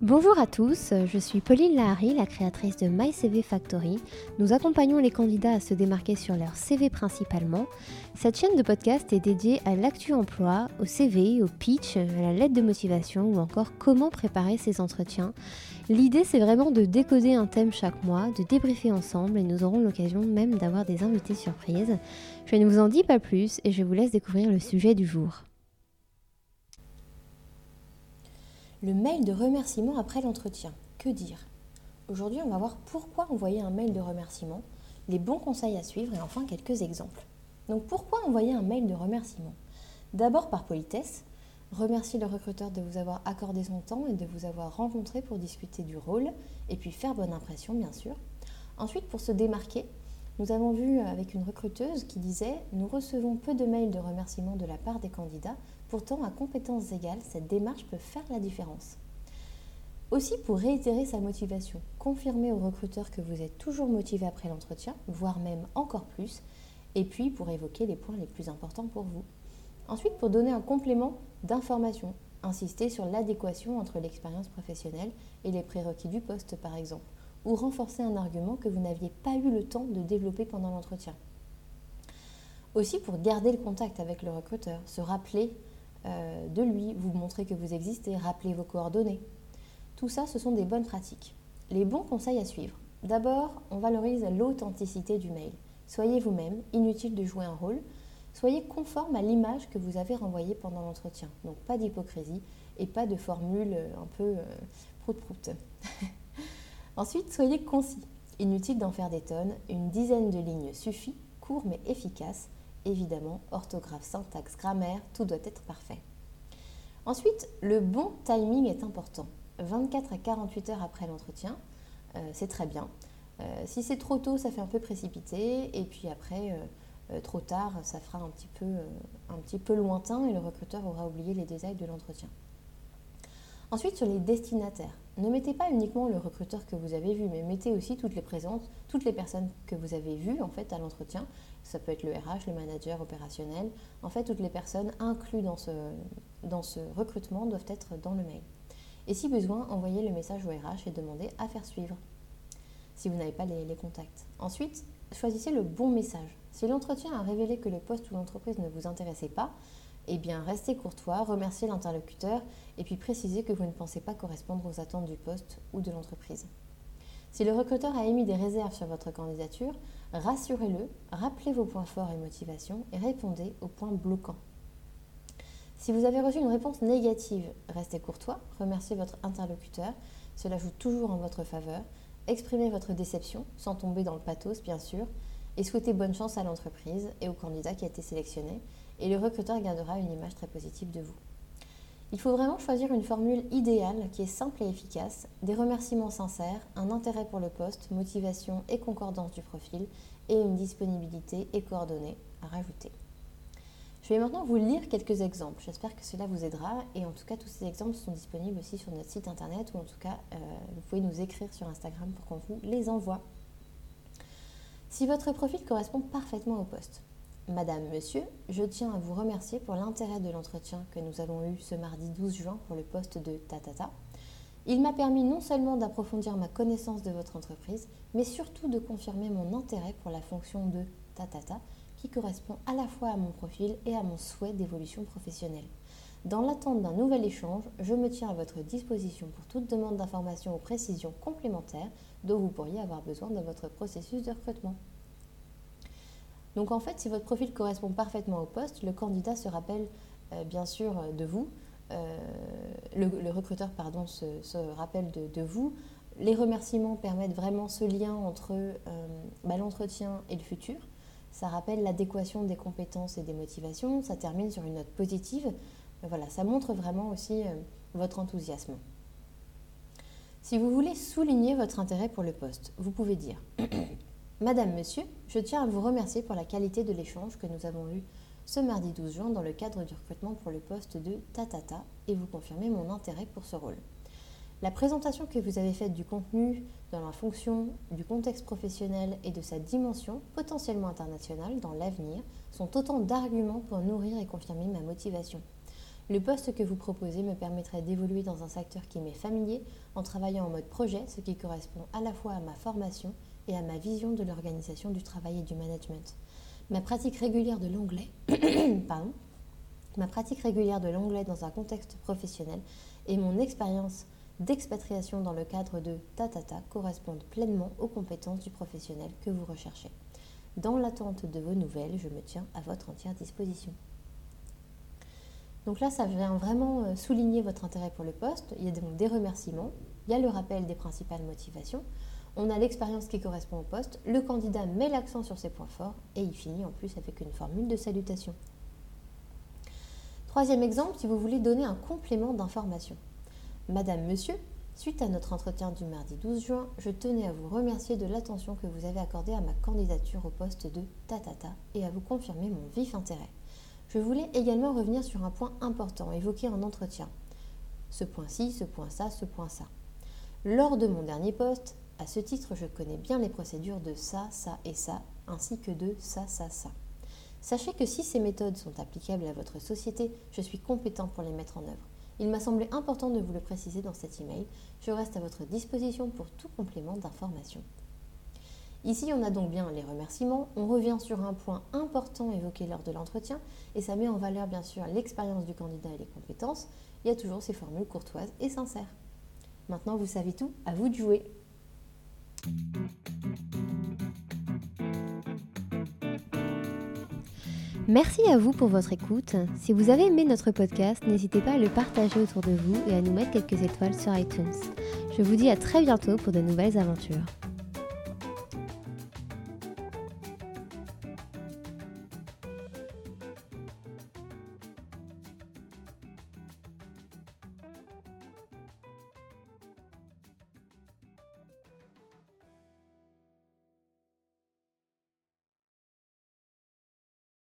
Bonjour à tous, je suis Pauline Lahari, la créatrice de My CV Factory. Nous accompagnons les candidats à se démarquer sur leur CV principalement. Cette chaîne de podcast est dédiée à l'actu emploi, au CV, au pitch, à la lettre de motivation ou encore comment préparer ses entretiens. L'idée c'est vraiment de décoder un thème chaque mois, de débriefer ensemble et nous aurons l'occasion même d'avoir des invités surprises. Je ne vous en dis pas plus et je vous laisse découvrir le sujet du jour. Le mail de remerciement après l'entretien. Que dire? Aujourd'hui, on va voir pourquoi envoyer un mail de remerciement, les bons conseils à suivre et enfin quelques exemples. Donc pourquoi envoyer un mail de remerciement? D'abord par politesse, remercier le recruteur de vous avoir accordé son temps et de vous avoir rencontré pour discuter du rôle et puis faire bonne impression bien sûr. Ensuite, pour se démarquer, nous avons vu avec une recruteuse qui disait Nous recevons peu de mails de remerciement de la part des candidats, pourtant à compétences égales, cette démarche peut faire la différence. Aussi pour réitérer sa motivation, confirmer au recruteur que vous êtes toujours motivé après l'entretien, voire même encore plus, et puis pour évoquer les points les plus importants pour vous. Ensuite, pour donner un complément d'information, insister sur l'adéquation entre l'expérience professionnelle et les prérequis du poste par exemple ou renforcer un argument que vous n'aviez pas eu le temps de développer pendant l'entretien. Aussi pour garder le contact avec le recruteur, se rappeler euh, de lui, vous montrer que vous existez, rappeler vos coordonnées. Tout ça, ce sont des bonnes pratiques. Les bons conseils à suivre. D'abord, on valorise l'authenticité du mail. Soyez vous-même, inutile de jouer un rôle. Soyez conforme à l'image que vous avez renvoyée pendant l'entretien. Donc pas d'hypocrisie et pas de formule un peu euh, prout-prout. Ensuite, soyez concis. Inutile d'en faire des tonnes, une dizaine de lignes suffit, court mais efficace. Évidemment, orthographe, syntaxe, grammaire, tout doit être parfait. Ensuite, le bon timing est important. 24 à 48 heures après l'entretien, euh, c'est très bien. Euh, si c'est trop tôt, ça fait un peu précipité. Et puis après, euh, trop tard, ça fera un petit, peu, un petit peu lointain et le recruteur aura oublié les détails de l'entretien. Ensuite, sur les destinataires, ne mettez pas uniquement le recruteur que vous avez vu, mais mettez aussi toutes les présentes, toutes les personnes que vous avez vues en fait à l'entretien. Ça peut être le RH, le manager opérationnel. En fait, toutes les personnes incluses dans ce, recrutement doivent être dans le mail. Et si besoin, envoyez le message au RH et demandez à faire suivre si vous n'avez pas les, les contacts. Ensuite, choisissez le bon message. Si l'entretien a révélé que le poste ou l'entreprise ne vous intéressait pas, eh bien, restez courtois, remerciez l'interlocuteur et puis précisez que vous ne pensez pas correspondre aux attentes du poste ou de l'entreprise. Si le recruteur a émis des réserves sur votre candidature, rassurez-le, rappelez vos points forts et motivations et répondez aux points bloquants. Si vous avez reçu une réponse négative, restez courtois, remerciez votre interlocuteur, cela joue toujours en votre faveur, exprimez votre déception, sans tomber dans le pathos bien sûr, et souhaitez bonne chance à l'entreprise et au candidat qui a été sélectionné, et le recruteur gardera une image très positive de vous. Il faut vraiment choisir une formule idéale qui est simple et efficace, des remerciements sincères, un intérêt pour le poste, motivation et concordance du profil, et une disponibilité et coordonnées à rajouter. Je vais maintenant vous lire quelques exemples. J'espère que cela vous aidera. Et en tout cas, tous ces exemples sont disponibles aussi sur notre site internet ou en tout cas, euh, vous pouvez nous écrire sur Instagram pour qu'on vous les envoie. Si votre profil correspond parfaitement au poste, Madame, Monsieur, je tiens à vous remercier pour l'intérêt de l'entretien que nous avons eu ce mardi 12 juin pour le poste de Tatata. Il m'a permis non seulement d'approfondir ma connaissance de votre entreprise, mais surtout de confirmer mon intérêt pour la fonction de Tatata, qui correspond à la fois à mon profil et à mon souhait d'évolution professionnelle. Dans l'attente d'un nouvel échange, je me tiens à votre disposition pour toute demande d'informations ou précisions complémentaires dont vous pourriez avoir besoin dans votre processus de recrutement. Donc en fait, si votre profil correspond parfaitement au poste, le candidat se rappelle euh, bien sûr euh, de vous, euh, le, recruteur pardon, se, rappelle de, vous. Les remerciements permettent vraiment ce lien entre bah, l'entretien et le futur. Ça rappelle l'adéquation des compétences et des motivations. Ça termine sur une note positive. Voilà, ça montre vraiment aussi votre enthousiasme. Si vous voulez souligner votre intérêt pour le poste, vous pouvez dire Madame, Monsieur, je tiens à vous remercier pour la qualité de l'échange que nous avons eu ce mardi 12 juin dans le cadre du recrutement pour le poste de Tatata et vous confirmer mon intérêt pour ce rôle. La présentation que vous avez faite du contenu dans la fonction, du contexte professionnel et de sa dimension potentiellement internationale dans l'avenir sont autant d'arguments pour nourrir et confirmer ma motivation. Le poste que vous proposez me permettrait d'évoluer dans un secteur qui m'est familier en travaillant en mode projet, ce qui correspond à la fois à ma formation et à ma vision de l'organisation du travail et du management. Ma pratique régulière de l'anglais, pardon, ma pratique régulière de l'anglais dans un contexte professionnel et mon expérience d'expatriation dans le cadre de Tatata correspondent pleinement aux compétences du professionnel que vous recherchez. Dans l'attente de vos nouvelles, je me tiens à votre entière disposition. Donc là, ça vient vraiment euh, souligner votre intérêt pour le poste. Il y a donc des remerciements, il y a le rappel des principales motivations, on a l'expérience qui correspond au poste, le candidat met l'accent sur ses points forts et il finit en plus avec une formule de salutation. Troisième exemple, si vous voulez donner un complément d'information. Madame, Monsieur, suite à notre entretien du mardi 12 juin, je tenais à vous remercier de l'attention que vous avez accordée à ma candidature au poste de Tatata et à vous confirmer mon vif intérêt. Je voulais également revenir sur un point important évoqué en entretien. Ce point-ci, ce point-ça, ce point-ça. Lors de mon dernier poste, à ce titre, je connais bien les procédures de ça, ça et ça, ainsi que de ça, ça, ça. Sachez que si ces méthodes sont applicables à votre société, je suis compétent pour les mettre en œuvre. Il m'a semblé important de vous le préciser dans cet email. Je reste à votre disposition pour tout complément d'information. Ici, on a donc bien les remerciements. On revient sur un point important évoqué lors de l'entretien et ça met en valeur bien sûr l'expérience du candidat et les compétences. Il y a toujours ces formules courtoises et sincères. Maintenant, vous savez tout, à vous de jouer. Merci à vous pour votre écoute. Si vous avez aimé notre podcast, n'hésitez pas à le partager autour de vous et à nous mettre quelques étoiles sur iTunes. Je vous dis à très bientôt pour de nouvelles aventures.